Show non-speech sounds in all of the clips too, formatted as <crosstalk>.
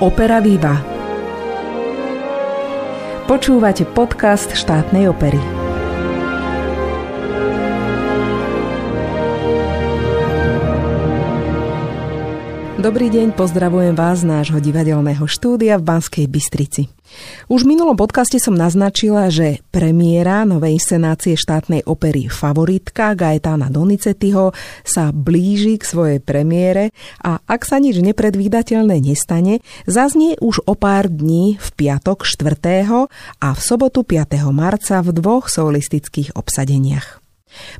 Opera Viva. Počúvate podcast štátnej opery. Dobrý deň, pozdravujem vás z nášho divadelného štúdia v Banskej Bystrici. Už v minulom podcaste som naznačila, že premiéra novej inscenácie štátnej opery Favoritka Gaetana Donizettiho sa blíži k svojej premiére a ak sa nič nepredvídateľné nestane, zaznie už o pár dní v piatok 4. a v sobotu 5. marca v dvoch solistických obsadeniach.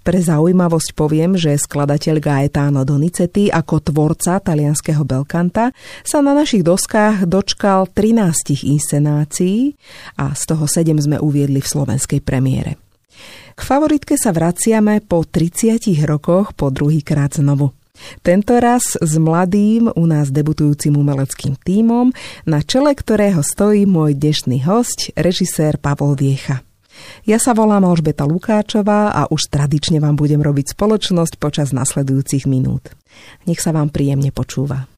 Pre zaujímavosť poviem, že skladateľ Gaetano Donizetti ako tvorca talianského belkanta sa na našich doskách dočkal 13 inscenácií a z toho 7 sme uviedli v slovenskej premiére. K favoritke sa vraciame po 30 rokoch po druhýkrát znovu. Tento raz s mladým u nás debutujúcim umeleckým tímom, na čele ktorého stojí môj dnešný host, režisér Pavol Viecha. Ja sa volám Alžbeta Lukáčová a už tradične vám budem robiť spoločnosť počas nasledujúcich minút. Nech sa vám príjemne počúva.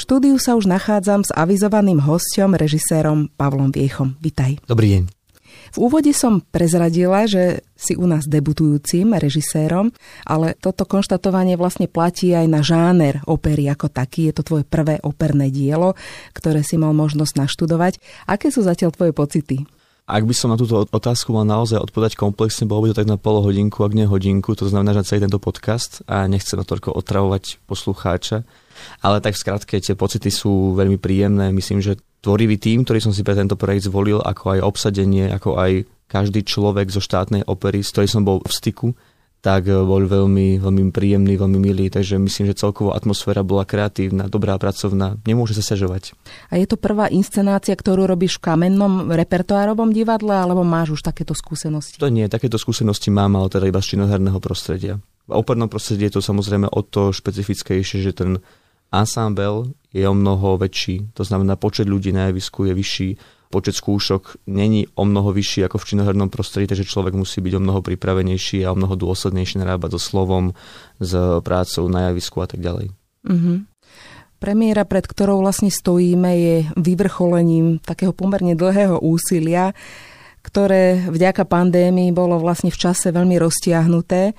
V štúdiu sa už nachádzam s avizovaným hostom, režisérom Pavlom Viechom. Vitaj. Dobrý deň. V úvode som prezradila, že si u nás debutujúcim režisérom, ale toto konštatovanie vlastne platí aj na žáner opery ako taký. Je to tvoje prvé operné dielo, ktoré si mal možnosť naštudovať. Aké sú zatiaľ tvoje pocity? Ak by som na túto otázku mal naozaj odpovedať komplexne, bolo by to tak na pol hodinku, ak nie hodinku, to znamená, že celý tento podcast a nechcem na toľko otravovať poslucháča. Ale tak v skratke, tie pocity sú veľmi príjemné. Myslím, že tvorivý tým, ktorý som si pre tento projekt zvolil, ako aj obsadenie, ako aj každý človek zo štátnej opery, s ktorým som bol v styku, tak bol veľmi, veľmi príjemný, veľmi milý, takže myslím, že celková atmosféra bola kreatívna, dobrá, pracovná, nemôže sa sežovať. A je to prvá inscenácia, ktorú robíš v kamennom repertoárovom divadle, alebo máš už takéto skúsenosti? To nie, takéto skúsenosti mám, ale teda iba z činoherného prostredia. V opernom prostredí je to samozrejme o to špecifickejšie, že ten ensemble je o mnoho väčší, to znamená počet ľudí na javisku je vyšší, počet skúšok není o mnoho vyšší ako v činohernom prostredí, takže človek musí byť o mnoho pripravenejší a o mnoho dôslednejší narábať so slovom, s prácou na javisku a tak ďalej. Mm-hmm. Premiéra, pred ktorou vlastne stojíme, je vyvrcholením takého pomerne dlhého úsilia, ktoré vďaka pandémii bolo vlastne v čase veľmi roztiahnuté.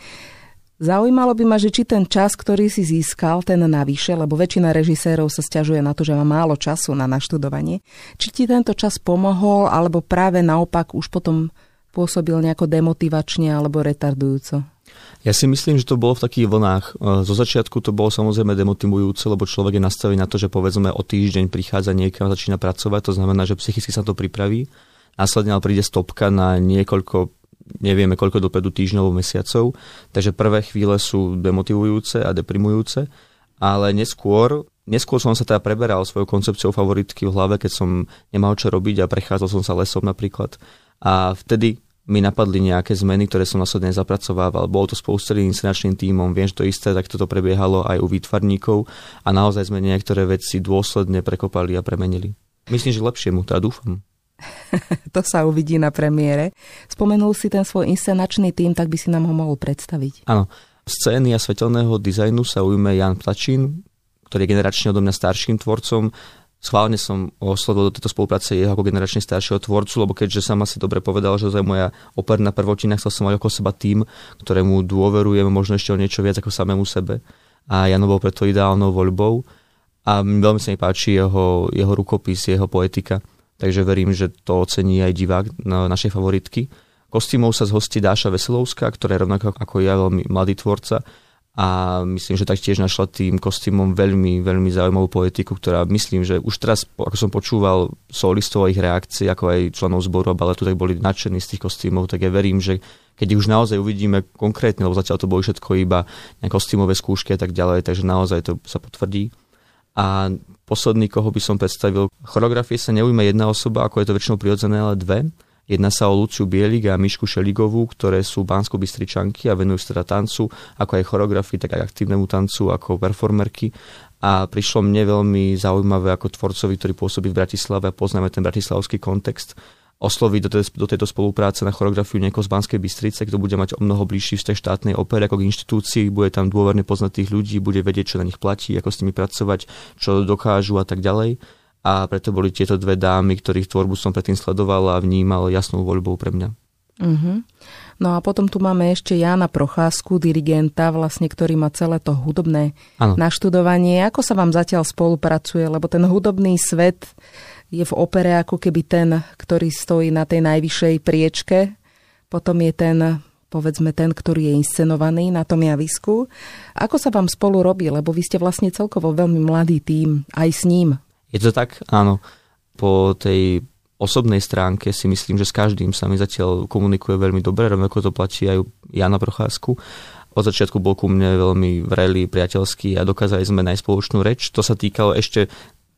Zaujímalo by ma, že či ten čas, ktorý si získal, ten navyše, lebo väčšina režisérov sa stiažuje na to, že má málo času na naštudovanie, či ti tento čas pomohol, alebo práve naopak už potom pôsobil nejako demotivačne alebo retardujúco? Ja si myslím, že to bolo v takých vlnách. E, zo začiatku to bolo samozrejme demotivujúce, lebo človek je nastavený na to, že povedzme o týždeň prichádza niekam začína pracovať, to znamená, že psychicky sa to pripraví. Následne ale príde stopka na niekoľko nevieme koľko dopredu týždňov, mesiacov, takže prvé chvíle sú demotivujúce a deprimujúce, ale neskôr, neskôr som sa teda preberal svojou koncepciou favoritky v hlave, keď som nemal čo robiť a prechádzal som sa lesom napríklad. A vtedy mi napadli nejaké zmeny, ktoré som následne zapracovával. Bolo to spolu s celým inscenačným tímom, viem, že to isté, tak toto prebiehalo aj u výtvarníkov a naozaj sme niektoré veci dôsledne prekopali a premenili. Myslím, že lepšie mu, teda dúfam. <laughs> to sa uvidí na premiére. Spomenul si ten svoj inscenačný tým, tak by si nám ho mohol predstaviť. Áno. Scény a svetelného dizajnu sa ujme Jan Plačín, ktorý je generačne odo mňa starším tvorcom. Schválne som oslovil do tejto spolupráce jeho ako generačne staršieho tvorcu, lebo keďže som asi dobre povedal, že to je moja operná prvotina, chcel som mať okolo seba tým, ktorému dôverujem možno ešte o niečo viac ako samému sebe. A Jano bol preto ideálnou voľbou a veľmi sa mi páči jeho, jeho rukopis, jeho poetika takže verím, že to ocení aj divák na našej favoritky. Kostýmov sa zhostí Dáša Veselovská, ktorá je rovnako ako ja veľmi mladý tvorca a myslím, že taktiež našla tým kostýmom veľmi, veľmi zaujímavú poetiku, ktorá myslím, že už teraz, ako som počúval solistov ich reakcií, ako aj členov zboru a baletu, tak boli nadšení z tých kostýmov, tak ja verím, že keď už naozaj uvidíme konkrétne, lebo zatiaľ to boli všetko iba kostýmové skúšky a tak ďalej, takže naozaj to sa potvrdí. A posledný, koho by som predstavil, choreografie sa neujme jedna osoba, ako je to väčšinou prirodzené, ale dve. Jedná sa o Luciu Bielik a Mišku Šeligovú, ktoré sú bansko bystričanky a venujú sa teda tancu, ako aj choreografii, tak aj aktívnemu tancu, ako performerky. A prišlo mne veľmi zaujímavé ako tvorcovi, ktorý pôsobí v Bratislave a poznáme ten bratislavský kontext, osloviť do, tej, do tejto spolupráce na choreografiu niekoho z Banskej Bystrice, kto bude mať o mnoho bližší tej štátnej opere ako k inštitúcii, bude tam dôverne poznať tých ľudí, bude vedieť, čo na nich platí, ako s nimi pracovať, čo dokážu a tak ďalej. A preto boli tieto dve dámy, ktorých tvorbu som predtým sledoval a vnímal jasnou voľbou pre mňa. Uh-huh. No a potom tu máme ešte Jána Procházku, dirigenta, vlastne, ktorý má celé to hudobné ano. naštudovanie. Ako sa vám zatiaľ spolupracuje? Lebo ten hudobný svet je v opere ako keby ten, ktorý stojí na tej najvyššej priečke. Potom je ten povedzme ten, ktorý je inscenovaný na tom javisku. Ako sa vám spolu robí? Lebo vy ste vlastne celkovo veľmi mladý tým aj s ním. Je to tak? Áno. Po tej osobnej stránke si myslím, že s každým sa mi zatiaľ komunikuje veľmi dobre, rovnako to platí aj Jana Procházku. Od začiatku bol ku mne veľmi vrelý, priateľský a dokázali sme nájsť spoločnú reč. To sa týkalo ešte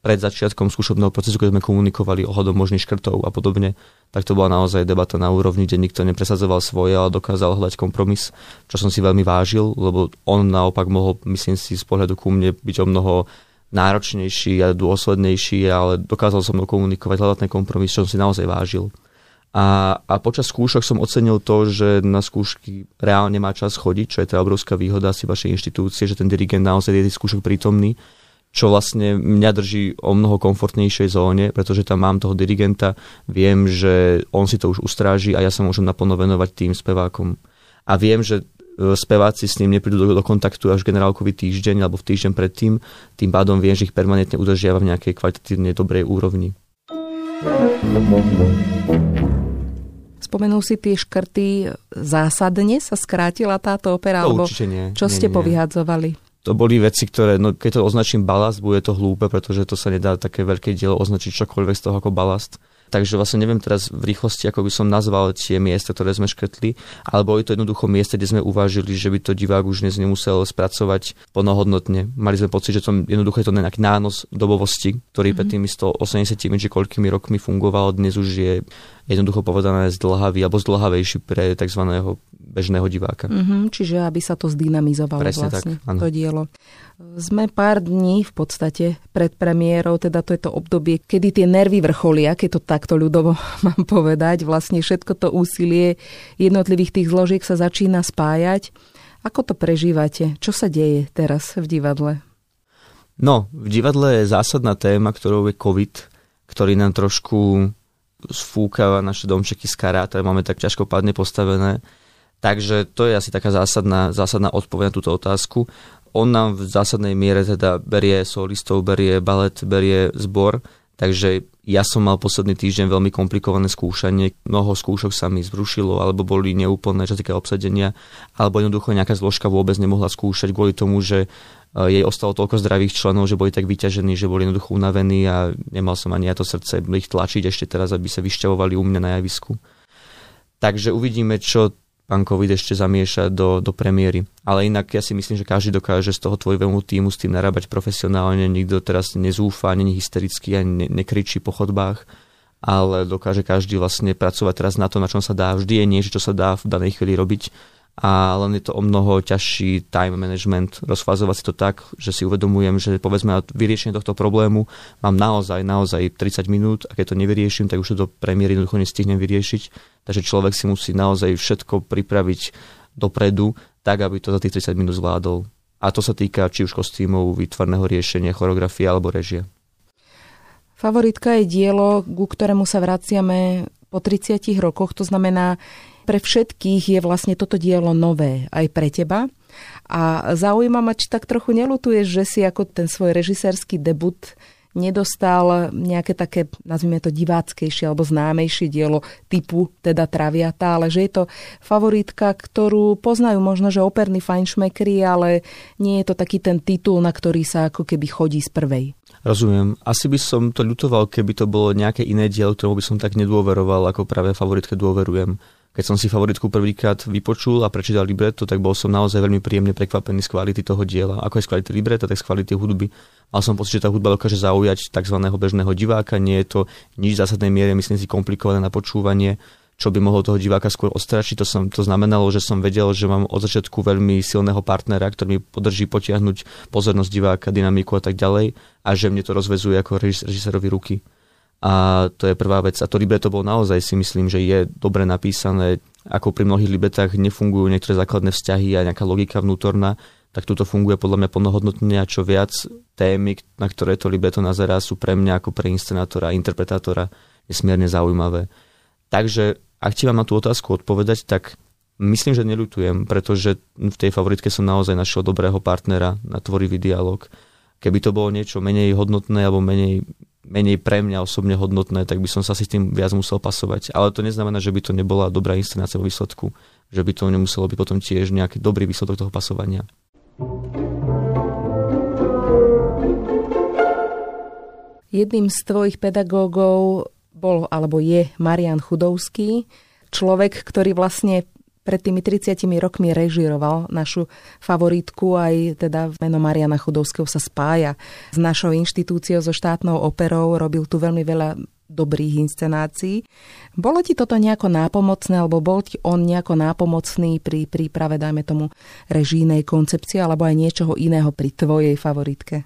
pred začiatkom skúšobného procesu, keď sme komunikovali ohľadom možných škrtov a podobne, tak to bola naozaj debata na úrovni, kde nikto nepresadzoval svoje, ale dokázal hľadať kompromis, čo som si veľmi vážil, lebo on naopak mohol, myslím si, z pohľadu ku mne byť o mnoho náročnejší a dôslednejší, ale dokázal som mnou komunikovať, hľadať ten kompromis, čo som si naozaj vážil. A, a počas skúšok som ocenil to, že na skúšky reálne má čas chodiť, čo je teda obrovská výhoda asi vašej inštitúcie, že ten dirigent naozaj je skúšok prítomný čo vlastne mňa drží o mnoho komfortnejšej zóne, pretože tam mám toho dirigenta, viem, že on si to už ustráži a ja sa môžem naplno venovať tým spevákom. A viem, že e, speváci s ním neprídu do, do kontaktu až generálkový týždeň alebo v týždeň predtým, tým pádom viem, že ich permanentne udržiava v nejakej kvalitatívne dobrej úrovni. Spomenul si tie škrty, zásadne sa skrátila táto opera? To alebo určite nie. Čo nie, ste nie, povyhadzovali? To boli veci, ktoré, no keď to označím balast, bude to hlúpe, pretože to sa nedá také veľké dielo označiť čokoľvek z toho ako balast. Takže vlastne neviem teraz v rýchlosti, ako by som nazval tie miesta, ktoré sme škrtli, ale boli to jednoducho miesta, kde sme uvážili, že by to divák už dnes nemusel spracovať plnohodnotne. Mali sme pocit, že to jednoducho je to nejaký nános dobovosti, ktorý mm-hmm. pred tými 180 či koľkými rokmi fungoval, dnes už je jednoducho povedané zdlhavý alebo zdlhavejší pre tzv bežného diváka. Mm-hmm, čiže aby sa to zdynamizovalo Presne vlastne, tak, to dielo. Sme pár dní v podstate pred premiérou, teda to je to obdobie, kedy tie nervy vrcholia, keď to takto ľudovo <laughs> mám povedať. Vlastne všetko to úsilie jednotlivých tých zložiek sa začína spájať. Ako to prežívate? Čo sa deje teraz v divadle? No, v divadle je zásadná téma, ktorou je COVID, ktorý nám trošku sfúkava naše domčeky z karát, ktoré máme tak ťažko padne postavené. Takže to je asi taká zásadná, zásadná odpoveď na túto otázku. On nám v zásadnej miere teda berie solistov, berie balet, berie zbor, takže ja som mal posledný týždeň veľmi komplikované skúšanie. Mnoho skúšok sa mi zrušilo, alebo boli neúplné, čo týka obsadenia, alebo jednoducho nejaká zložka vôbec nemohla skúšať kvôli tomu, že e, jej ostalo toľko zdravých členov, že boli tak vyťažení, že boli jednoducho unavení a nemal som ani ja to srdce ich tlačiť ešte teraz, aby sa vyšťavovali u mňa na javisku. Takže uvidíme, čo pán COVID ešte zamieša do, do premiéry. Ale inak ja si myslím, že každý dokáže z toho tvojvému týmu s tým narábať profesionálne, nikto teraz nezúfa, není hysterický a ne, nekričí po chodbách, ale dokáže každý vlastne pracovať teraz na to, na čom sa dá. Vždy je niečo, čo sa dá v danej chvíli robiť a len je to o mnoho ťažší time management, rozfázovať si to tak, že si uvedomujem, že povedzme na vyriešenie tohto problému mám naozaj, naozaj 30 minút a keď to nevyrieším, tak už to do premiéry jednoducho nestihnem vyriešiť. Takže človek si musí naozaj všetko pripraviť dopredu, tak aby to za tých 30 minút zvládol. A to sa týka či už kostýmov, výtvarného riešenia, choreografie alebo režie. Favoritka je dielo, ku ktorému sa vraciame po 30 rokoch, to znamená pre všetkých je vlastne toto dielo nové, aj pre teba. A zaujíma ma, či tak trochu nelutuješ, že si ako ten svoj režisérsky debut nedostal nejaké také, nazvime to diváckejšie alebo známejšie dielo typu teda Traviata, ale že je to favoritka, ktorú poznajú možno, že operní fajnšmekri, ale nie je to taký ten titul, na ktorý sa ako keby chodí z prvej. Rozumiem. Asi by som to ľutoval, keby to bolo nejaké iné dielo, ktorému by som tak nedôveroval, ako práve favoritke dôverujem. Keď som si favoritku prvýkrát vypočul a prečítal libreto, tak bol som naozaj veľmi príjemne prekvapený z kvality toho diela. Ako je z kvality libreta, tak z kvality hudby. Mal som pocit, že tá hudba dokáže zaujať tzv. bežného diváka. Nie je to nič v zásadnej miere, myslím si, komplikované na počúvanie čo by mohlo toho diváka skôr ostračiť. To, som, to znamenalo, že som vedel, že mám od začiatku veľmi silného partnera, ktorý mi podrží potiahnuť pozornosť diváka, dynamiku a tak ďalej a že mne to rozvezuje ako režisérovi ruky A to je prvá vec. A to libreto bolo naozaj si myslím, že je dobre napísané. Ako pri mnohých libretách nefungujú niektoré základné vzťahy a nejaká logika vnútorná, tak tuto funguje podľa mňa plnohodnotne a čo viac témy, na ktoré to libreto nazerá, sú pre mňa ako pre inscenátora a interpretátora nesmierne zaujímavé. Takže ak ti mám na tú otázku odpovedať, tak myslím, že neľutujem, pretože v tej favoritke som naozaj našiel dobrého partnera na tvorivý dialog. Keby to bolo niečo menej hodnotné alebo menej menej pre mňa osobne hodnotné, tak by som sa si s tým viac musel pasovať. Ale to neznamená, že by to nebola dobrá inscenácia vo výsledku. Že by to nemuselo byť potom tiež nejaký dobrý výsledok toho pasovania. Jedným z tvojich pedagógov bol alebo je Marian Chudovský, človek, ktorý vlastne pred tými 30 rokmi režiroval našu favoritku, aj teda meno Mariana Chudovského sa spája s našou inštitúciou, so štátnou operou, robil tu veľmi veľa dobrých inscenácií. Bolo ti toto nejako nápomocné, alebo bol ti on nejako nápomocný pri príprave, dajme tomu, režijnej koncepcie, alebo aj niečoho iného pri tvojej favoritke?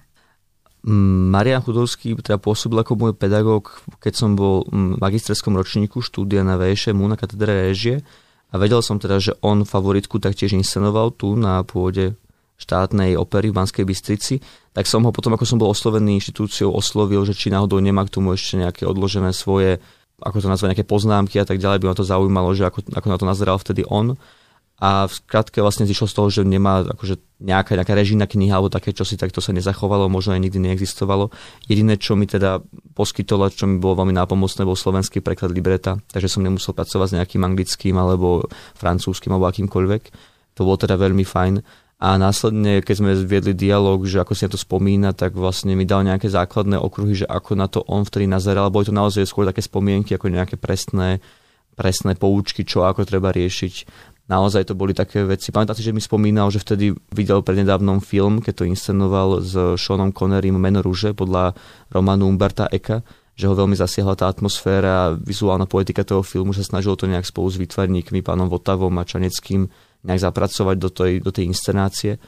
Mm, Marian Chudovský teda pôsobil ako môj pedagóg, keď som bol v magisterskom ročníku štúdia na VŠMU na katedre režie a vedel som teda, že on favoritku taktiež inscenoval tu na pôde štátnej opery v Banskej Bystrici, tak som ho potom, ako som bol oslovený inštitúciou, oslovil, že či náhodou nemá k tomu ešte nejaké odložené svoje, ako to nazvať, nejaké poznámky a tak ďalej, by ma to zaujímalo, že ako, ako na to nazeral vtedy on a v skratke vlastne zišlo z toho, že nemá akože nejaká, nejaká režijná kniha alebo také čo si takto sa nezachovalo, možno aj nikdy neexistovalo. Jediné, čo mi teda poskytolo, čo mi bolo veľmi nápomocné, bol slovenský preklad libreta, takže som nemusel pracovať s nejakým anglickým alebo francúzským alebo akýmkoľvek. To bolo teda veľmi fajn. A následne, keď sme viedli dialog, že ako si na to spomína, tak vlastne mi dal nejaké základné okruhy, že ako na to on vtedy nazeral. Boli to naozaj skôr také spomienky, ako nejaké presné, presné poučky, čo ako treba riešiť naozaj to boli také veci. Pamätám si, že mi spomínal, že vtedy videl prednedávnom film, keď to inscenoval s Seanom Connerym Meno rúže podľa románu Umberta Eka, že ho veľmi zasiahla tá atmosféra a vizuálna poetika toho filmu, že snažilo to nejak spolu s výtvarníkmi, pánom Votavom a Čaneckým nejak zapracovať do tej, do tej inscenácie.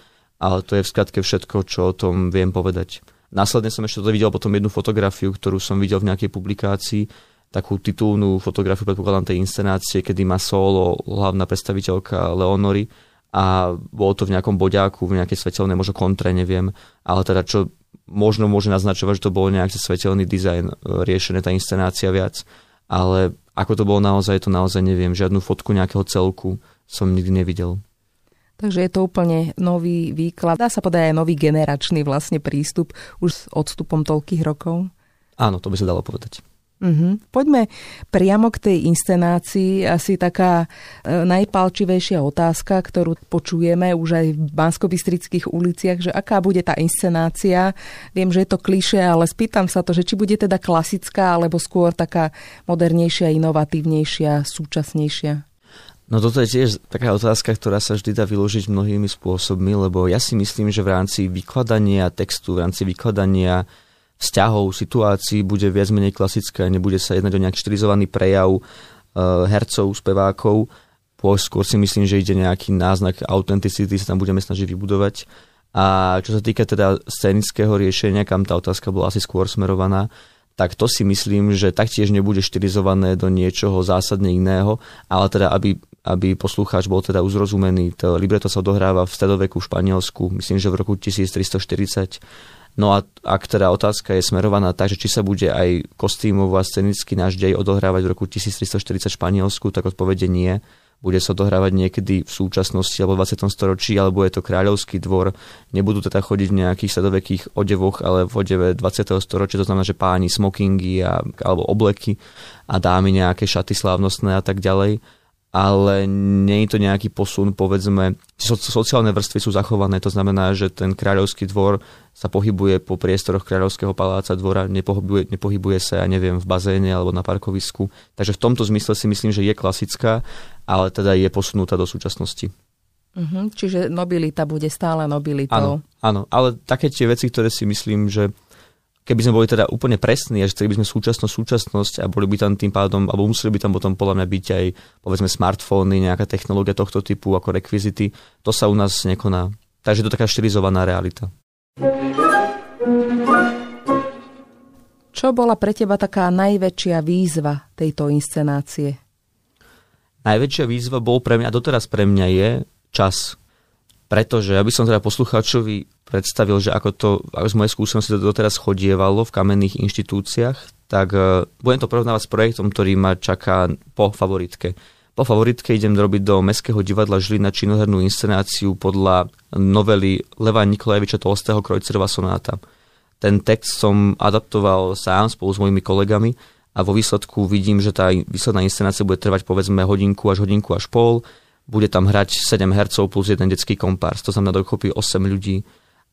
Ale to je v skratke všetko, čo o tom viem povedať. Následne som ešte videl potom jednu fotografiu, ktorú som videl v nejakej publikácii, takú titulnú fotografiu, predpokladám, tej inscenácie, kedy má solo hlavná predstaviteľka Leonory a bolo to v nejakom boďáku, v nejakej svetelnej, možno kontre, neviem, ale teda čo možno môže naznačovať, že to bolo nejaký svetelný dizajn, e, riešené tá inscenácia viac, ale ako to bolo naozaj, to naozaj neviem, žiadnu fotku nejakého celku som nikdy nevidel. Takže je to úplne nový výklad. Dá sa povedať aj nový generačný vlastne prístup už s odstupom toľkých rokov? Áno, to by sa dalo povedať. Mm-hmm. Poďme priamo k tej inscenácii. Asi taká e, najpalčivejšia otázka, ktorú počujeme už aj v bansko uliciach, že aká bude tá inscenácia. Viem, že je to kliše, ale spýtam sa to, že či bude teda klasická, alebo skôr taká modernejšia, inovatívnejšia, súčasnejšia. No toto je tiež taká otázka, ktorá sa vždy dá vyložiť mnohými spôsobmi, lebo ja si myslím, že v rámci vykladania textu, v rámci vykladania vzťahov, situácií bude viac menej klasické, nebude sa jednať o nejaký štilizovaný prejav uh, hercov, spevákov, skôr si myslím, že ide nejaký náznak autenticity, sa tam budeme snažiť vybudovať. A čo sa týka teda scénického riešenia, kam tá otázka bola asi skôr smerovaná, tak to si myslím, že taktiež nebude štilizované do niečoho zásadne iného, ale teda aby, aby poslucháč bol teda uzrozumený. To libreto sa odohráva v stredoveku v Španielsku, myslím, že v roku 1340 No a ak teda otázka je smerovaná tak, že či sa bude aj kostýmovo a scenický náš dej odohrávať v roku 1340 v Španielsku, tak odpovede nie. Bude sa odohrávať niekedy v súčasnosti alebo v 20. storočí, alebo je to kráľovský dvor. Nebudú teda chodiť v nejakých stredovekých odevoch, ale v odeve 20. storočia, to znamená, že páni smokingy a, alebo obleky a dámy nejaké šaty slávnostné a tak ďalej ale nie je to nejaký posun, povedzme, sociálne vrstvy sú zachované, to znamená, že ten kráľovský dvor sa pohybuje po priestoroch kráľovského paláca dvora, nepohybuje, nepohybuje sa, ja neviem, v bazéne alebo na parkovisku. Takže v tomto zmysle si myslím, že je klasická, ale teda je posunutá do súčasnosti. Uh-huh, čiže nobilita bude stále nobilitou. Áno, áno, ale také tie veci, ktoré si myslím, že keby sme boli teda úplne presní a že chceli by sme súčasnosť, súčasnosť a boli by tam tým pádom, alebo museli by tam potom podľa mňa byť aj povedzme smartfóny, nejaká technológia tohto typu ako rekvizity, to sa u nás nekoná. Takže je to taká štilizovaná realita. Čo bola pre teba taká najväčšia výzva tejto inscenácie? Najväčšia výzva bol pre mňa, a doteraz pre mňa je čas. Pretože, aby som teda poslucháčovi predstavil, že ako to ako z mojej skúsenosti to doteraz chodievalo v kamenných inštitúciách, tak uh, budem to porovnávať s projektom, ktorý ma čaká po favoritke. Po favoritke idem robiť do Mestského divadla Žilina činohernú inscenáciu podľa novely Leva Nikolajeviča Tolstého Krojcerova sonáta. Ten text som adaptoval sám spolu s mojimi kolegami a vo výsledku vidím, že tá výsledná inscenácia bude trvať povedzme hodinku až hodinku až pol bude tam hrať 7 hercov plus jeden detský kompárs, to znamená dokopy 8 ľudí.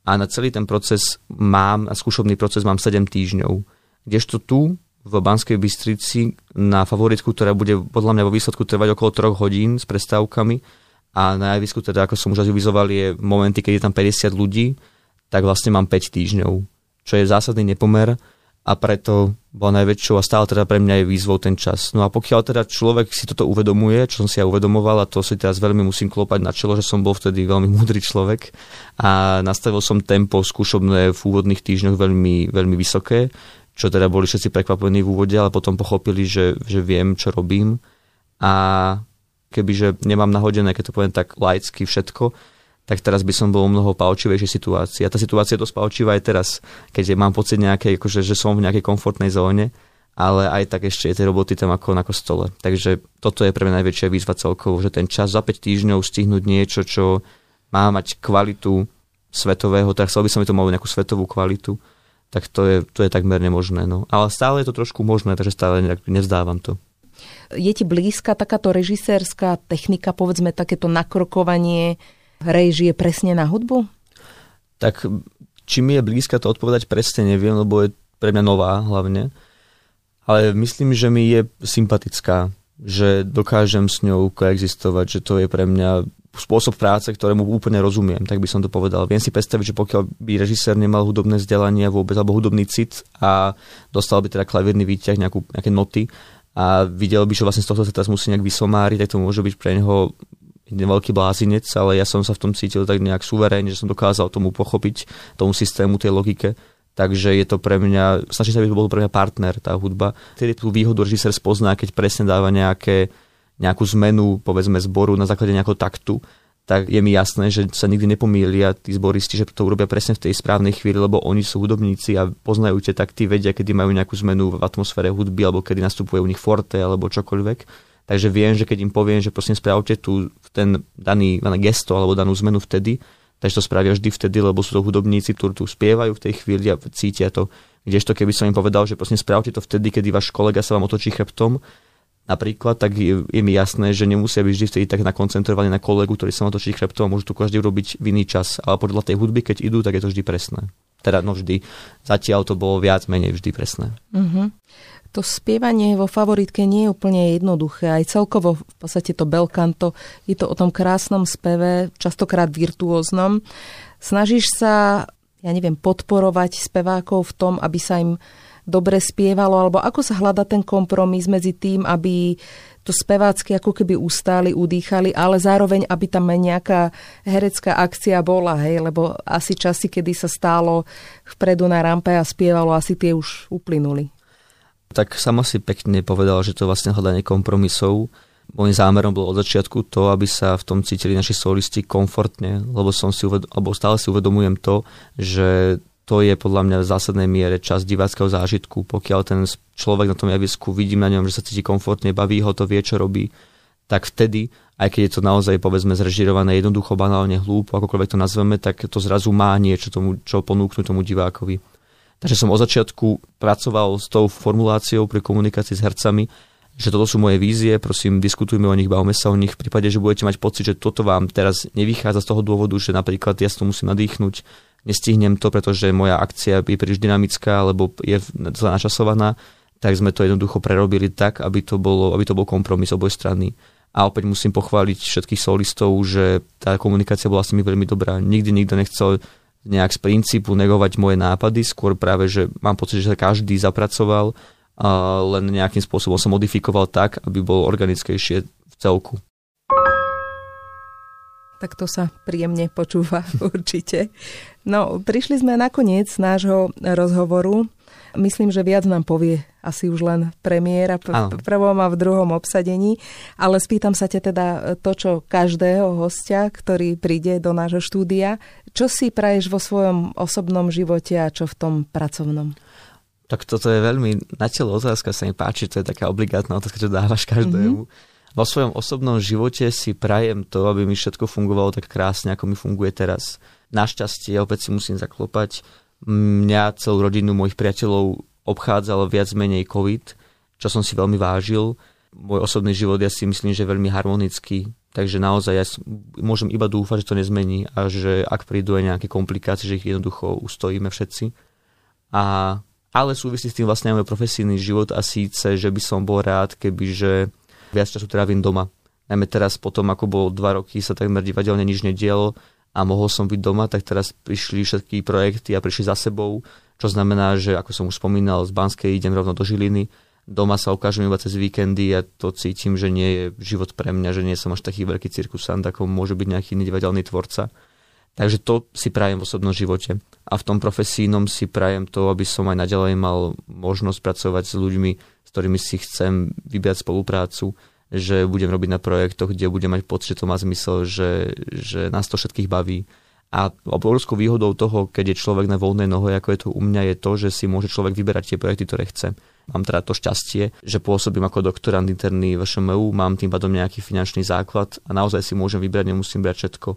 A na celý ten proces mám, a skúšobný proces mám 7 týždňov. Kdežto tu, v Banskej Bystrici, na favoritku, ktorá bude podľa mňa vo výsledku trvať okolo 3 hodín s prestávkami, a na javisku, teda ako som už avizoval, je momenty, keď je tam 50 ľudí, tak vlastne mám 5 týždňov, čo je zásadný nepomer a preto bola najväčšou a stále teda pre mňa je výzvou ten čas. No a pokiaľ teda človek si toto uvedomuje, čo som si ja uvedomoval a to si teraz veľmi musím klopať na čelo, že som bol vtedy veľmi <laughs> múdry človek a nastavil som tempo skúšobné v úvodných týždňoch veľmi, veľmi vysoké, čo teda boli všetci prekvapení v úvode, ale potom pochopili, že, že viem, čo robím a kebyže nemám nahodené, keď to poviem tak laicky všetko, tak teraz by som bol mnoho palčivejšej situácii. A tá situácia dosť palčivá aj teraz, keď mám pocit nejakej, akože, že som v nejakej komfortnej zóne, ale aj tak ešte je tej roboty tam ako na kostole. Takže toto je pre mňa najväčšia výzva celkovo, že ten čas za 5 týždňov stihnúť niečo, čo má mať kvalitu svetového, tak chcel by som to malo nejakú svetovú kvalitu, tak to je, to je takmer nemožné. No. Ale stále je to trošku možné, takže stále nevzdávam to. Je ti blízka takáto režisérska technika, povedzme takéto nakrokovanie, režie presne na hudbu? Tak či mi je blízka to odpovedať presne neviem, lebo je pre mňa nová hlavne. Ale myslím, že mi je sympatická, že dokážem s ňou koexistovať, že to je pre mňa spôsob práce, ktorému úplne rozumiem, tak by som to povedal. Viem si predstaviť, že pokiaľ by režisér nemal hudobné vzdelanie vôbec, alebo hudobný cit a dostal by teda klavírny výťah, nejakú, nejaké noty a videl by, že vlastne z toho sa teraz musí nejak vysomáriť, tak to môže byť pre neho veľký blázinec, ale ja som sa v tom cítil tak nejak suverénne, že som dokázal tomu pochopiť, tomu systému, tej logike. Takže je to pre mňa, snažím sa, aby to bol pre mňa partner, tá hudba. Tedy tú výhodu režisér spozná, keď presne dáva nejaké, nejakú zmenu, povedzme, zboru na základe nejakého taktu, tak je mi jasné, že sa nikdy nepomýlia tí zboristi, že to urobia presne v tej správnej chvíli, lebo oni sú hudobníci a poznajú tie takty, vedia, kedy majú nejakú zmenu v atmosfére hudby, alebo kedy nastupuje u nich forte, alebo čokoľvek. Takže viem, že keď im poviem, že prosím spravte tu ten daný, gesto alebo danú zmenu vtedy, takže to spravia vždy vtedy, lebo sú to hudobníci, ktorí tu spievajú v tej chvíli a cítia to. Kdežto keby som im povedal, že prosím spravte to vtedy, kedy váš kolega sa vám otočí chrbtom, napríklad, tak je, je mi jasné, že nemusia byť vždy vtedy tak nakoncentrovaní na kolegu, ktorý sa otočí chrbtom a môžu to každý urobiť v iný čas. Ale podľa tej hudby, keď idú, tak je to vždy presné. Teda no vždy. Zatiaľ to bolo viac menej vždy presné. Uh-huh to spievanie vo favoritke nie je úplne jednoduché. Aj celkovo v podstate to belkanto je to o tom krásnom speve, častokrát virtuóznom. Snažíš sa, ja neviem, podporovať spevákov v tom, aby sa im dobre spievalo, alebo ako sa hľada ten kompromis medzi tým, aby to spevácky ako keby ustáli, udýchali, ale zároveň, aby tam nejaká herecká akcia bola, hej, lebo asi časy, kedy sa stálo vpredu na rampe a spievalo, asi tie už uplynuli tak sama si pekne povedal, že to vlastne hľadanie kompromisov. Môjim zámerom bolo od začiatku to, aby sa v tom cítili naši solisti komfortne, lebo, som si uved- alebo stále si uvedomujem to, že to je podľa mňa v zásadnej miere čas diváckého zážitku. Pokiaľ ten človek na tom javisku vidí na ňom, že sa cíti komfortne, baví ho to, vie, čo robí, tak vtedy, aj keď je to naozaj povedzme zrežirované jednoducho, banálne, hlúpo, akokoľvek to nazveme, tak to zrazu má niečo tomu, čo ponúknuť tomu divákovi. Takže som od začiatku pracoval s tou formuláciou pri komunikácii s hercami, že toto sú moje vízie, prosím, diskutujme o nich, bavme sa o nich. V prípade, že budete mať pocit, že toto vám teraz nevychádza z toho dôvodu, že napríklad ja si to musím nadýchnuť, nestihnem to, pretože moja akcia je príliš dynamická alebo je zle načasovaná, tak sme to jednoducho prerobili tak, aby to, bolo, aby to bol kompromis oboj strany. A opäť musím pochváliť všetkých solistov, že tá komunikácia bola s nimi veľmi dobrá. Nikdy nikto nechcel nejak z princípu negovať moje nápady, skôr práve, že mám pocit, že sa každý zapracoval, a len nejakým spôsobom sa modifikoval tak, aby bol organickejšie v celku. Tak to sa príjemne počúva <laughs> určite. No, prišli sme na koniec nášho rozhovoru. Myslím, že viac nám povie asi už len premiéra v prvom a v druhom obsadení, ale spýtam sa te teda to, čo každého hostia, ktorý príde do nášho štúdia, čo si praješ vo svojom osobnom živote a čo v tom pracovnom? Tak toto je veľmi na otázka, sa mi páči, to je taká obligátna otázka, čo dávaš každému. Mm-hmm. Vo svojom osobnom živote si prajem to, aby mi všetko fungovalo tak krásne, ako mi funguje teraz. Našťastie, opäť si musím zaklopať, mňa, celú rodinu mojich priateľov obchádzal viac menej COVID, čo som si veľmi vážil. Môj osobný život ja si myslím, že je veľmi harmonický, takže naozaj ja môžem iba dúfať, že to nezmení a že ak prídu aj nejaké komplikácie, že ich jednoducho ustojíme všetci. A, ale súvisí s tým vlastne aj môj profesijný život a síce, že by som bol rád, keby že viac času trávim doma. Najmä teraz potom, ako bolo dva roky, sa takmer divadelne nič nedielo, a mohol som byť doma, tak teraz prišli všetky projekty a prišli za sebou, čo znamená, že ako som už spomínal, z Banskej idem rovno do Žiliny, doma sa ukážem iba cez víkendy a to cítim, že nie je život pre mňa, že nie som až taký veľký cirkusant, ako môže byť nejaký iný divadelný tvorca. Takže to si prajem v osobnom živote. A v tom profesínom si prajem to, aby som aj naďalej mal možnosť pracovať s ľuďmi, ktorými si chcem vybrať spoluprácu, že budem robiť na projektoch, kde budem mať pocit, že to má zmysel, že, že nás to všetkých baví. A obrovskou výhodou toho, keď je človek na voľnej nohe, ako je to u mňa, je to, že si môže človek vyberať tie projekty, ktoré chce. Mám teda to šťastie, že pôsobím ako doktorant interný v ŠMU, mám tým pádom nejaký finančný základ a naozaj si môžem vybrať, nemusím brať všetko,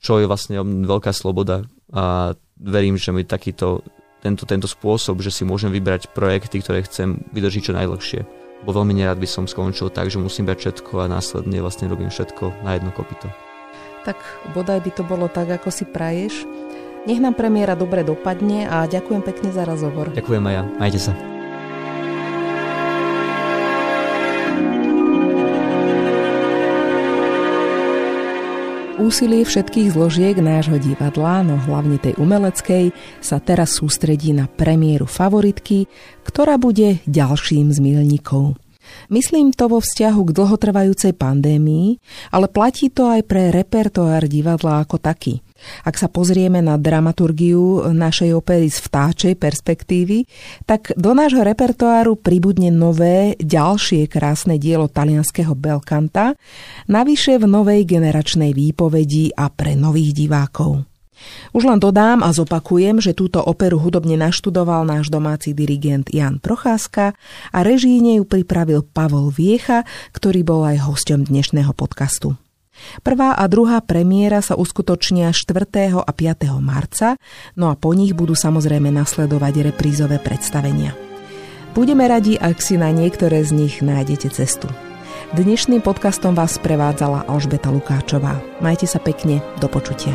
čo je vlastne veľká sloboda a verím, že mi takýto, tento, tento spôsob, že si môžem vybrať projekty, ktoré chcem, vydrží čo najlepšie bo veľmi nerad by som skončil tak, že musím brať všetko a následne vlastne robím všetko na jedno kopito. Tak bodaj by to bolo tak, ako si praješ. Nech nám premiéra dobre dopadne a ďakujem pekne za rozhovor. Ďakujem aj ja. Majte sa. Úsilie všetkých zložiek nášho divadla, no hlavne tej umeleckej, sa teraz sústredí na premiéru favoritky, ktorá bude ďalším z milníkov. Myslím to vo vzťahu k dlhotrvajúcej pandémii, ale platí to aj pre repertoár divadla ako taký. Ak sa pozrieme na dramaturgiu našej opery z vtáčej perspektívy, tak do nášho repertoáru pribudne nové, ďalšie krásne dielo talianského Belkanta, navyše v novej generačnej výpovedi a pre nových divákov. Už len dodám a zopakujem, že túto operu hudobne naštudoval náš domáci dirigent Jan Procházka a režíne ju pripravil Pavol Viecha, ktorý bol aj hosťom dnešného podcastu. Prvá a druhá premiéra sa uskutočnia 4. a 5. marca, no a po nich budú samozrejme nasledovať reprízové predstavenia. Budeme radi, ak si na niektoré z nich nájdete cestu. Dnešným podcastom vás prevádzala Alžbeta Lukáčová. Majte sa pekne, do počutia.